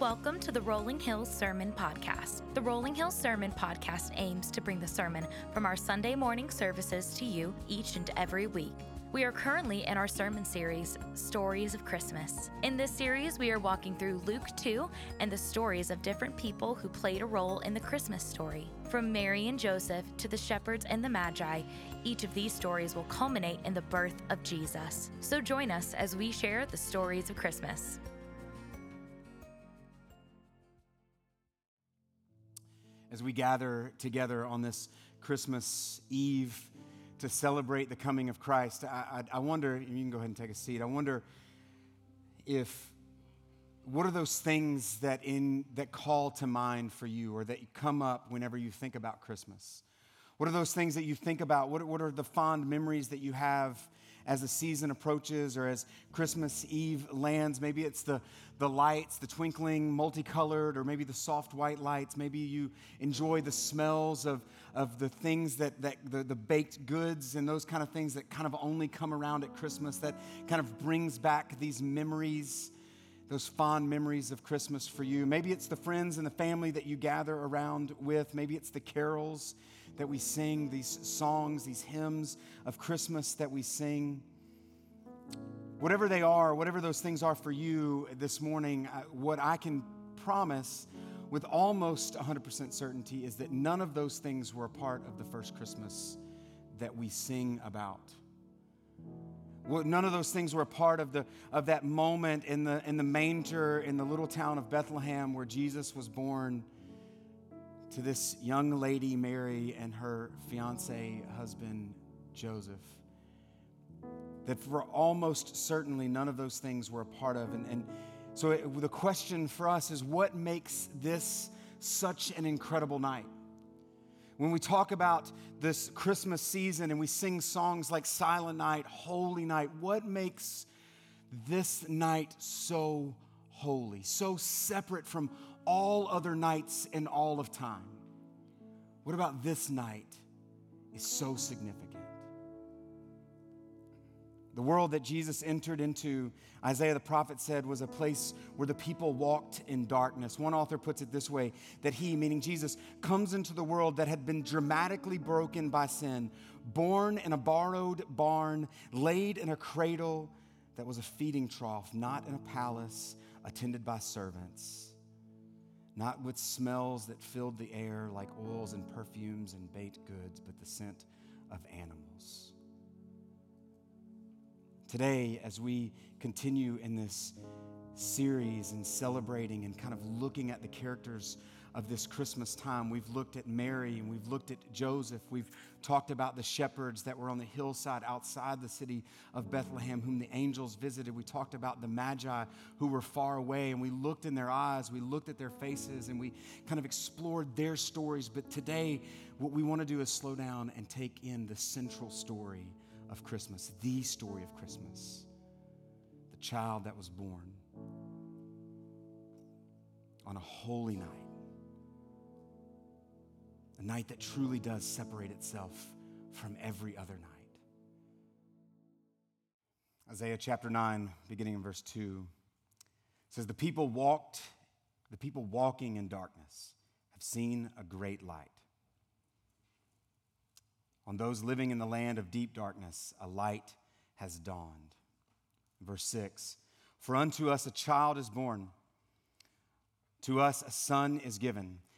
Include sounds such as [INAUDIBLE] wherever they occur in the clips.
Welcome to the Rolling Hills Sermon Podcast. The Rolling Hills Sermon Podcast aims to bring the sermon from our Sunday morning services to you each and every week. We are currently in our sermon series, Stories of Christmas. In this series, we are walking through Luke 2 and the stories of different people who played a role in the Christmas story. From Mary and Joseph to the shepherds and the Magi, each of these stories will culminate in the birth of Jesus. So join us as we share the stories of Christmas. As we gather together on this Christmas Eve to celebrate the coming of Christ, I, I, I, wonder, you can go ahead and take a seat. I wonder if, what are those things that, in, that call to mind for you or that come up whenever you think about Christmas? What are those things that you think about? What, what are the fond memories that you have as the season approaches or as Christmas Eve lands. Maybe it's the, the lights, the twinkling, multicolored, or maybe the soft white lights. Maybe you enjoy the smells of, of the things that, that the, the baked goods and those kind of things that kind of only come around at Christmas that kind of brings back these memories those fond memories of Christmas for you. Maybe it's the friends and the family that you gather around with. Maybe it's the carols that we sing, these songs, these hymns of Christmas that we sing. Whatever they are, whatever those things are for you this morning, uh, what I can promise with almost 100% certainty is that none of those things were a part of the first Christmas that we sing about. Well, none of those things were a part of, the, of that moment in the, in the manger in the little town of Bethlehem where Jesus was born to this young lady, Mary, and her fiance husband, Joseph. That for almost certainly none of those things were a part of. And, and so it, the question for us is what makes this such an incredible night? When we talk about this Christmas season and we sing songs like Silent Night, Holy Night, what makes this night so holy, so separate from all other nights in all of time. What about this night is so significant? The world that Jesus entered into, Isaiah the prophet said, was a place where the people walked in darkness. One author puts it this way that he, meaning Jesus, comes into the world that had been dramatically broken by sin, born in a borrowed barn, laid in a cradle that was a feeding trough, not in a palace attended by servants not with smells that filled the air like oils and perfumes and baked goods, but the scent of animals. Today, as we continue in this series and celebrating and kind of looking at the characters of this Christmas time. We've looked at Mary and we've looked at Joseph. We've talked about the shepherds that were on the hillside outside the city of Bethlehem, whom the angels visited. We talked about the Magi who were far away and we looked in their eyes, we looked at their faces, and we kind of explored their stories. But today, what we want to do is slow down and take in the central story of Christmas, the story of Christmas, the child that was born on a holy night a night that truly does separate itself from every other night. Isaiah chapter 9, beginning in verse 2, says, The people walked, the people walking in darkness have seen a great light. On those living in the land of deep darkness, a light has dawned. Verse 6 For unto us a child is born, to us a son is given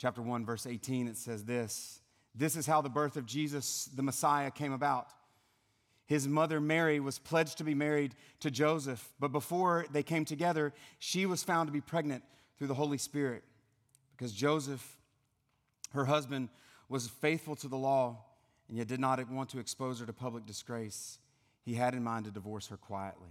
chapter 1, verse 18, it says this This is how the birth of Jesus, the Messiah, came about. His mother Mary was pledged to be married to Joseph, but before they came together, she was found to be pregnant through the Holy Spirit because Joseph, her husband, was faithful to the law and yet did not want to expose her to public disgrace. He had in mind to divorce her quietly.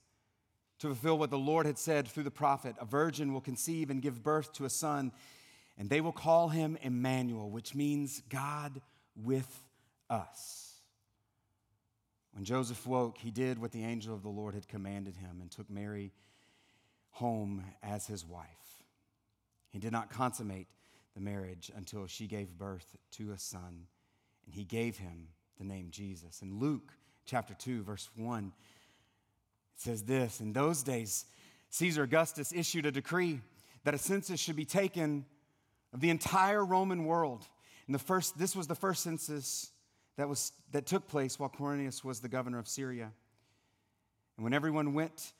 to fulfill what the Lord had said through the prophet A virgin will conceive and give birth to a son, and they will call him Emmanuel, which means God with us. When Joseph woke, he did what the angel of the Lord had commanded him and took Mary home as his wife. He did not consummate the marriage until she gave birth to a son, and he gave him the name Jesus. In Luke chapter 2, verse 1, says this In those days, Caesar Augustus issued a decree that a census should be taken of the entire Roman world. And the first, this was the first census that, was, that took place while Quirinius was the governor of Syria. And when everyone went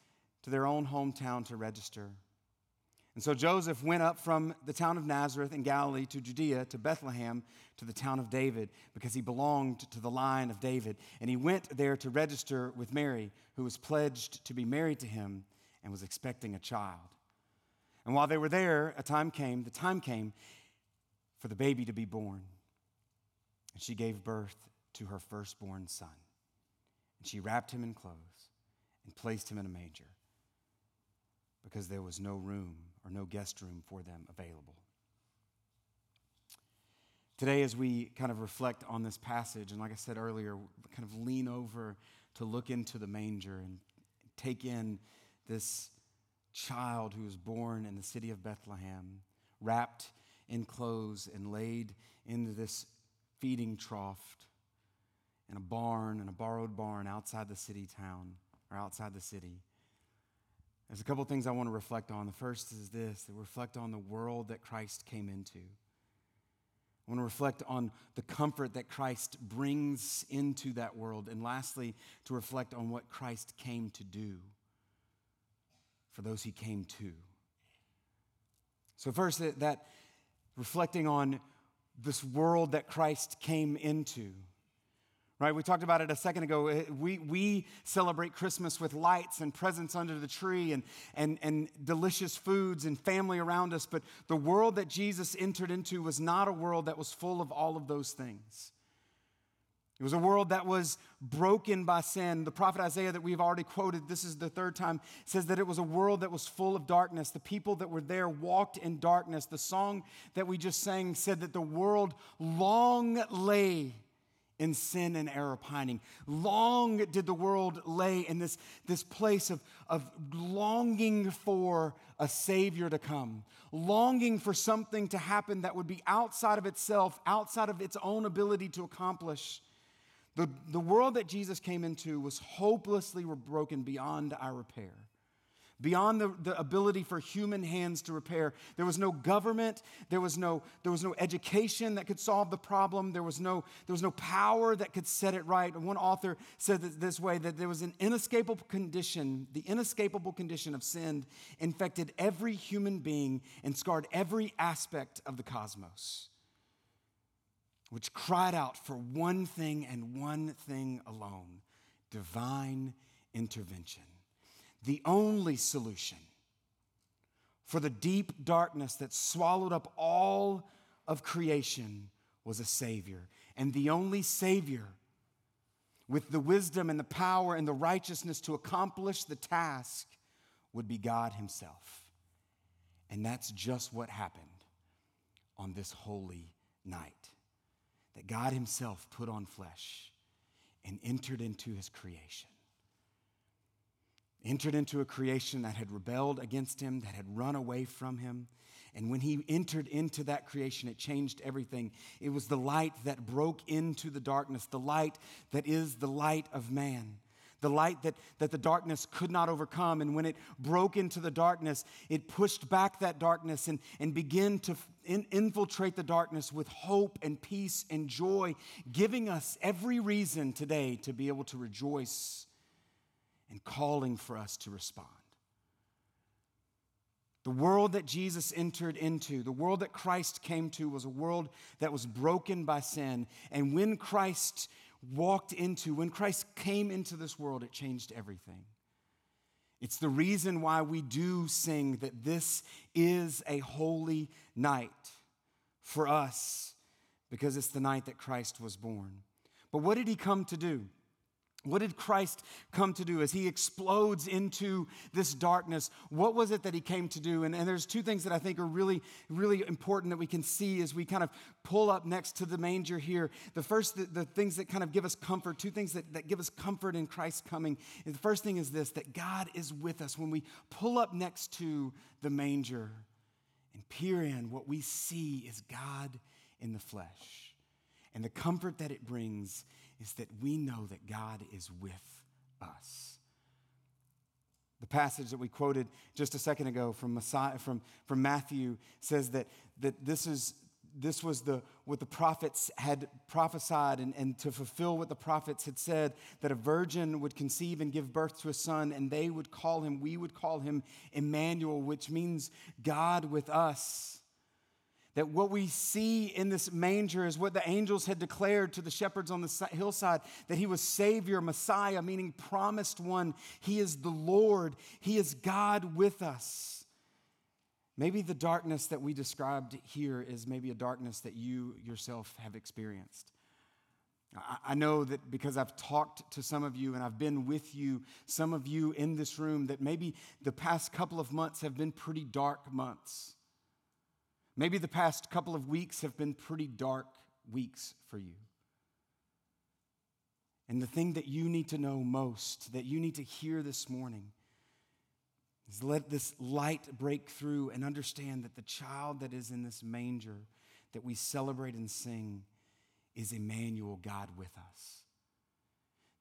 to their own hometown to register, and so Joseph went up from the town of Nazareth in Galilee to Judea to Bethlehem to the town of David because he belonged to the line of David. And he went there to register with Mary, who was pledged to be married to him and was expecting a child. And while they were there, a time came, the time came for the baby to be born. And she gave birth to her firstborn son. And she wrapped him in clothes and placed him in a manger because there was no room or no guest room for them available. Today, as we kind of reflect on this passage, and like I said earlier, kind of lean over to look into the manger and take in this child who was born in the city of Bethlehem, wrapped in clothes and laid into this feeding trough in a barn, in a borrowed barn outside the city town or outside the city. There's a couple things I want to reflect on. The first is this to reflect on the world that Christ came into. I want to reflect on the comfort that Christ brings into that world. And lastly, to reflect on what Christ came to do for those he came to. So, first, that, that reflecting on this world that Christ came into right? We talked about it a second ago. Eh, we, we celebrate Christmas with lights and presents under the tree and, and, and delicious foods and family around us. But the world that Jesus entered into was not a world that was full of all of those things. It was a world that was broken by sin. The prophet Isaiah, that we've already quoted, this is the third time, says that it was a world that was full of darkness. The people that were there walked in darkness. The song that we just sang said that the world long lay in sin and error pining. Long did the world lay in this, this place of, of longing for a Savior to come, longing for something to happen that would be outside of itself, outside of its own ability to accomplish. The, the world that Jesus came into was hopelessly broken beyond our repair beyond the, the ability for human hands to repair. There was no government, there was no, there was no education that could solve the problem, there was, no, there was no power that could set it right. One author said this way that there was an inescapable condition, the inescapable condition of sin infected every human being and scarred every aspect of the cosmos, which cried out for one thing and one thing alone divine intervention the only solution for the deep darkness that swallowed up all of creation was a Savior. And the only Savior with the wisdom and the power and the righteousness to accomplish the task would be God Himself. And that's just what happened on this holy night. That God Himself put on flesh and entered into His creation entered into a creation that had rebelled against him, that had run away from him. And when he entered into that creation, it changed everything. It was the light that broke into the darkness, the light that is the light of man, the light that, that the darkness could not overcome. And when it broke into the darkness, it pushed back that darkness and, and began to in, infiltrate the darkness with hope and peace and joy, giving us every reason today to be able to rejoice and calling for us to respond. The world that Jesus entered into, the world that Christ came to, was a world that was broken by sin. And when Christ walked into, when Christ came into this world, it changed everything. It's the reason why we do sing that this is a holy night for us, because it's the night that Christ was born. But what did he come to do? What did Christ come to do as he explodes into this darkness? What was it that he came to do? And, and, there's two things that I think are really, really important that we can see as we kind of pull up next to the manger here. The first, the, the things that kind of give us comfort, two things that, that give us comfort in Christ's coming. The first thing is this that God is with us. When we pull up next to the manger and peer in, what we see is God in the flesh. And the comfort that it brings is that we know that God is with us. The passage that we quoted just a second ago from, Messiah, from, from Matthew says that, that this, is, this was the, what the prophets had prophesied, and, and to fulfill what the prophets had said that a virgin would conceive and give birth to a son, and they would call him, we would call him Emmanuel, which means God with us. That what we see in this manger is what the angels had declared to the shepherds on the hillside that he was Savior, Messiah, meaning promised one. He is the Lord, He is God with us. Maybe the darkness that we described here is maybe a darkness that you yourself have experienced. I know that because I've talked to some of you and I've been with you, some of you in this room, that maybe the past couple of months have been pretty dark months. Maybe the past couple of weeks have been pretty dark weeks for you. And the thing that you need to know most, that you need to hear this morning, is let this light break through and understand that the child that is in this manger that we celebrate and sing is Emmanuel, God with us.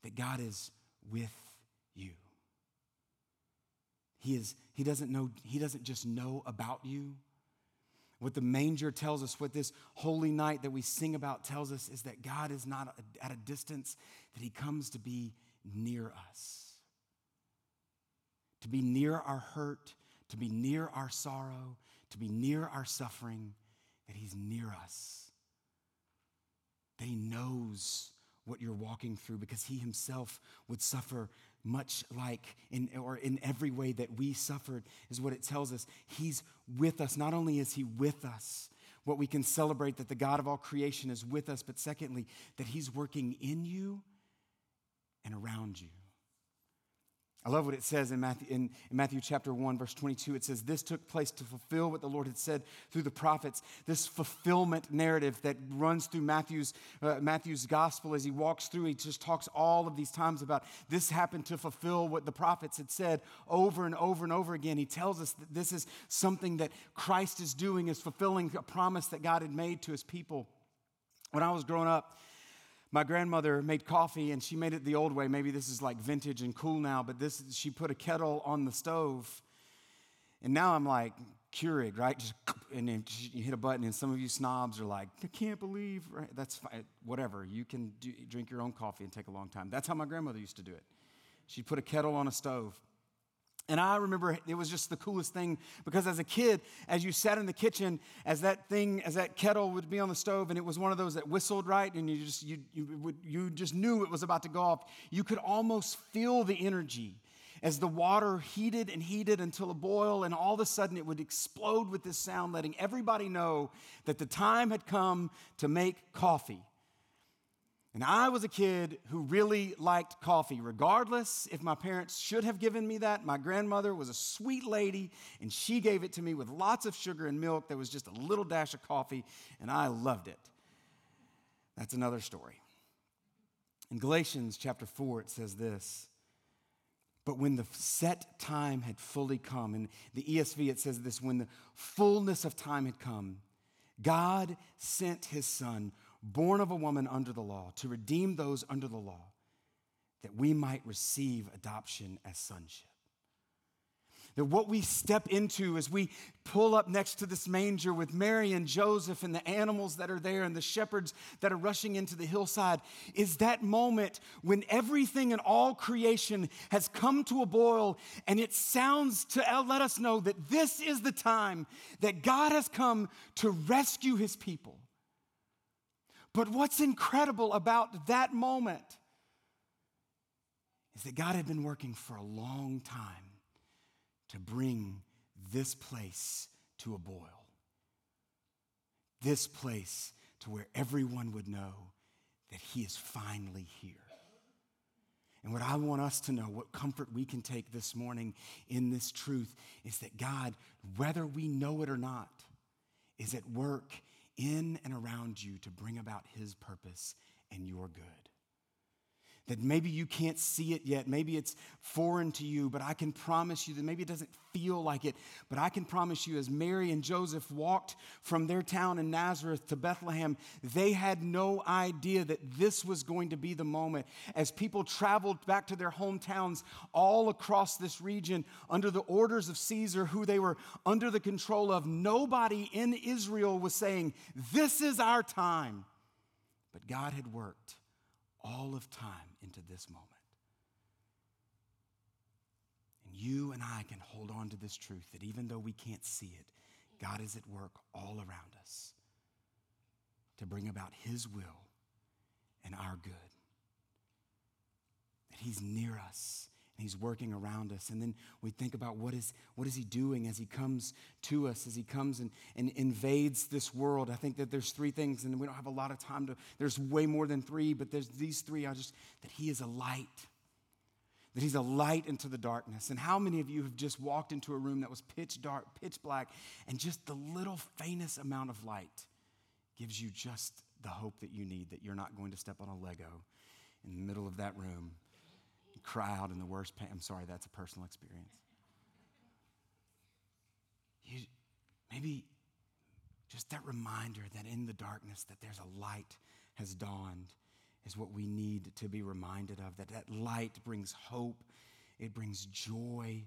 That God is with you. He, is, he, doesn't know, he doesn't just know about you, what the manger tells us, what this holy night that we sing about tells us, is that God is not at a distance, that He comes to be near us. To be near our hurt, to be near our sorrow, to be near our suffering, that He's near us. He knows what you're walking through because He Himself would suffer much like in or in every way that we suffered is what it tells us. He's with us. Not only is he with us what we can celebrate that the god of all creation is with us but secondly that he's working in you and around you I love what it says in Matthew, in, in, Matthew chapter 1, verse 22. It says, This took place to fulfill what the Lord had said through the prophets. This fulfillment narrative that runs through Matthew's, uh, Matthew's gospel as he walks through, he just talks all of these times about this happened to fulfill what the prophets had said over and over and over again. He tells us that this is something that Christ is doing, is fulfilling a promise that God had made to his people. When I was growing up, my grandmother made coffee and she made it the old way. Maybe this is like vintage and cool now, but this she put a kettle on the stove. And now I'm like Keurig, right? Just [LAUGHS] and then you hit a button, and some of you snobs are like, I can't believe, right? That's fine. Whatever. You can do, drink your own coffee and take a long time. That's how my grandmother used to do it. She'd put a kettle on a stove. And I remember it was just the coolest thing because as a kid, as you sat in the kitchen, as that thing, as that kettle would be on the stove, and it was one of those that whistled right, and you just you you, would, you just knew it was about to go off. You could almost feel the energy as the water heated and heated until a boil, and all of a sudden it would explode with this sound, letting everybody know that the time had come to make coffee. And I was a kid who really liked coffee, regardless if my parents should have given me that. My grandmother was a sweet lady, and she gave it to me with lots of sugar and milk. There was just a little dash of coffee, and I loved it. That's another story. In Galatians chapter 4, it says this But when the set time had fully come, in the ESV it says this when the fullness of time had come, God sent his son born of a woman under the law, to redeem those under the law, that we might receive adoption as sonship. That what we step into as we pull up next to this manger with Mary and Joseph and the animals that are there and the shepherds that are rushing into the hillside is that moment when everything in all creation has come to a boil and it sounds to let us know that this is the time that God has come to rescue his people. But what's incredible about that moment is that God had been working for a long time to bring this place to a boil. This place to where everyone would know that He is finally here. And what I want us to know, what comfort we can take this morning in this truth, is that God, whether we know it or not, is at work in and around you to bring about His purpose and your good that maybe you can't see it yet. Maybe it's foreign to you, but I can promise you that maybe it doesn't feel like it. But I can promise you, as Mary and Joseph walked from their town in Nazareth to Bethlehem, they had no idea that this was going to be the moment. As people traveled back to their hometowns all across this region under the orders of Caesar, who they were under the control of, nobody in Israel was saying, This is our time. But God had worked all of time into this moment. And you and I can hold on to this truth that even though we can't see it, God is at work all around us to bring about His will and our good. That He's near us He's working around us. And then we think about what is, what is he doing as he comes to us, as he comes and, and invades this world. I think that there's three things, and we don't have a lot of time to, there's way more than three, but there's these three. I just, that he is a light, that he's a light into the darkness. And how many of you have just walked into a room that was pitch dark, pitch black, and just the little faintest amount of light gives you just the hope that you need, that you're not going to step on a Lego in the middle of that room cry out in the worst pain. I'm sorry, that's a personal experience. You, maybe just that reminder that in the darkness that there's a light has dawned is what we need to be reminded of that that light brings hope it brings joy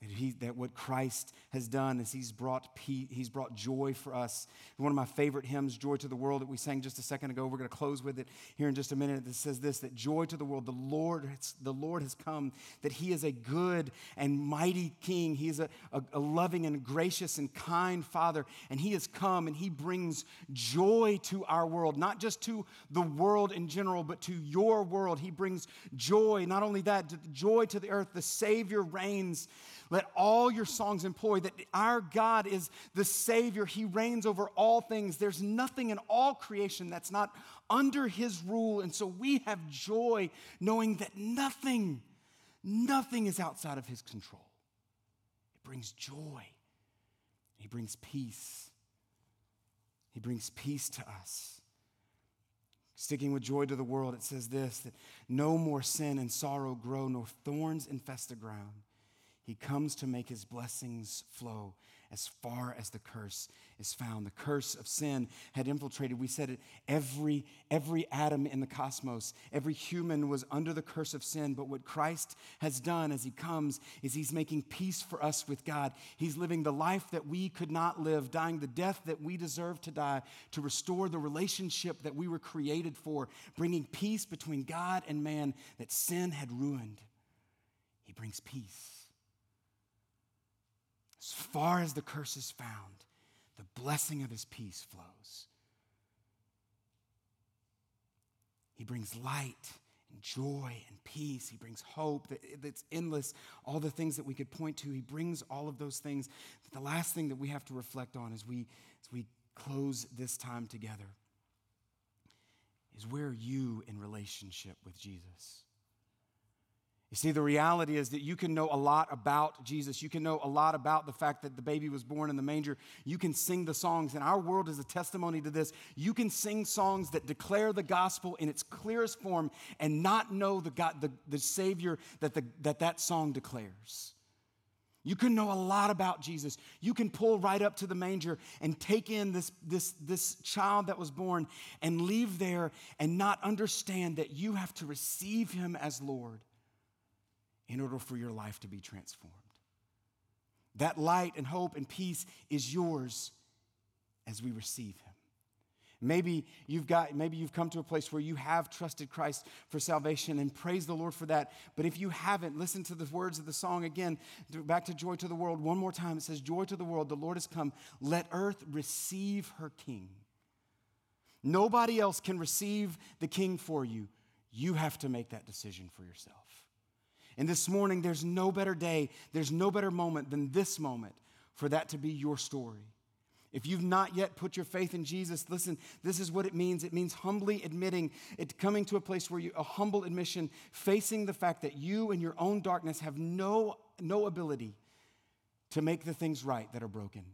that, he, that what Christ has done is he's brought, peace, he's brought joy for us. One of my favorite hymns, Joy to the World, that we sang just a second ago, we're going to close with it here in just a minute. That says this that joy to the world, the Lord, the Lord has come, that he is a good and mighty king. He is a, a, a loving and gracious and kind father, and he has come and he brings joy to our world, not just to the world in general, but to your world. He brings joy, not only that, joy to the earth. The Savior reigns. Let all your songs employ that our God is the Savior. He reigns over all things. There's nothing in all creation that's not under His rule. And so we have joy knowing that nothing, nothing is outside of His control. It brings joy, He brings peace. He brings peace to us. Sticking with joy to the world, it says this that no more sin and sorrow grow, nor thorns infest the ground. He comes to make his blessings flow as far as the curse is found. The curse of sin had infiltrated, we said it, every, every atom in the cosmos. Every human was under the curse of sin. But what Christ has done as he comes is he's making peace for us with God. He's living the life that we could not live, dying the death that we deserve to die, to restore the relationship that we were created for, bringing peace between God and man that sin had ruined. He brings peace. Far as the curse is found, the blessing of his peace flows. He brings light and joy and peace. He brings hope that's endless, all the things that we could point to. He brings all of those things. The last thing that we have to reflect on as we, as we close this time together is where are you in relationship with Jesus? You see, the reality is that you can know a lot about Jesus. You can know a lot about the fact that the baby was born in the manger. You can sing the songs, and our world is a testimony to this. You can sing songs that declare the gospel in its clearest form and not know the, God, the, the Savior that, the, that that song declares. You can know a lot about Jesus. You can pull right up to the manger and take in this, this, this child that was born and leave there and not understand that you have to receive him as Lord in order for your life to be transformed. That light and hope and peace is yours as we receive him. Maybe you've got maybe you've come to a place where you have trusted Christ for salvation and praise the Lord for that. But if you haven't, listen to the words of the song again. Back to joy to the world one more time. It says joy to the world, the Lord has come. Let earth receive her king. Nobody else can receive the king for you. You have to make that decision for yourself. And this morning there's no better day, there's no better moment than this moment for that to be your story. If you've not yet put your faith in Jesus, listen, this is what it means. It means humbly admitting, it coming to a place where you, a humble admission, facing the fact that you in your own darkness have no, no ability to make the things right that are broken.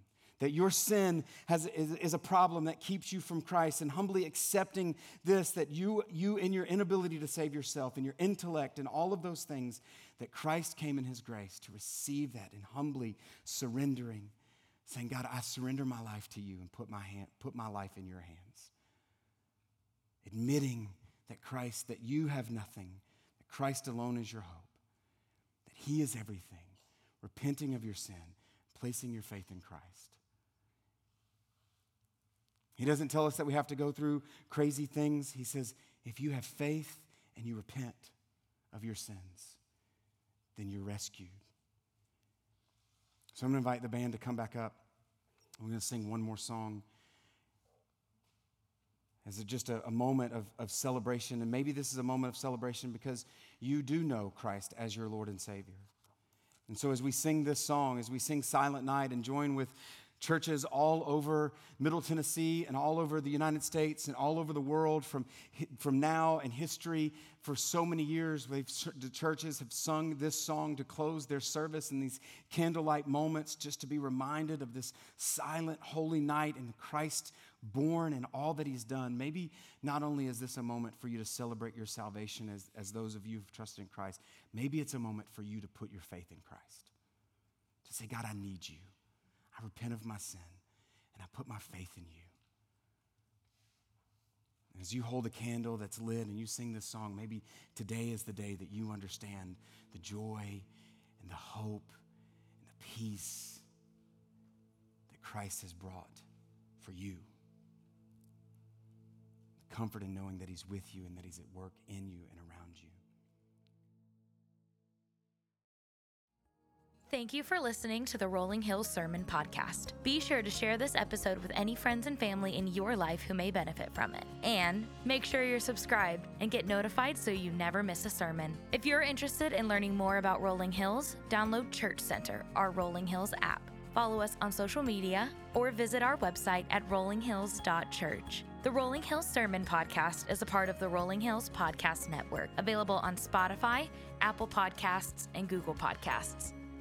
That your sin has, is, is a problem that keeps you from Christ, and humbly accepting this that you, you, in your inability to save yourself, in your intellect, and all of those things, that Christ came in His grace to receive that and humbly surrendering saying, God, I surrender my life to you and put my, hand, put my life in your hands. Admitting that Christ, that you have nothing, that Christ alone is your hope, that He is everything, repenting of your sin, placing your faith in Christ. He doesn't tell us that we have to go through crazy things. He says, if you have faith and you repent of your sins, then you're rescued. So I'm going to invite the band to come back up. We're going to sing one more song as just a, a moment of, of celebration. And maybe this is a moment of celebration because you do know Christ as your Lord and Savior. And so, as we sing this song, as we sing Silent Night and join with churches all over Middle Tennessee and all over the United States and all over the world from, from now and history for so many years. The churches have sung this song to close their service in these candlelight moments just to be reminded of this silent, holy night and Christ born and all that he's done. Maybe not only is this a moment for you to celebrate your salvation as, as those of you who've trusted in Christ, maybe it's a moment for you to put your faith in Christ. To say, God, I need you. Repent of my sin and I put my faith in you. As you hold a candle that's lit and you sing this song, maybe today is the day that you understand the joy and the hope and the peace that Christ has brought for you. The comfort in knowing that He's with you and that He's at work in you and around you. Thank you for listening to the Rolling Hills Sermon Podcast. Be sure to share this episode with any friends and family in your life who may benefit from it. And make sure you're subscribed and get notified so you never miss a sermon. If you're interested in learning more about Rolling Hills, download Church Center, our Rolling Hills app. Follow us on social media or visit our website at rollinghills.church. The Rolling Hills Sermon Podcast is a part of the Rolling Hills Podcast Network, available on Spotify, Apple Podcasts, and Google Podcasts.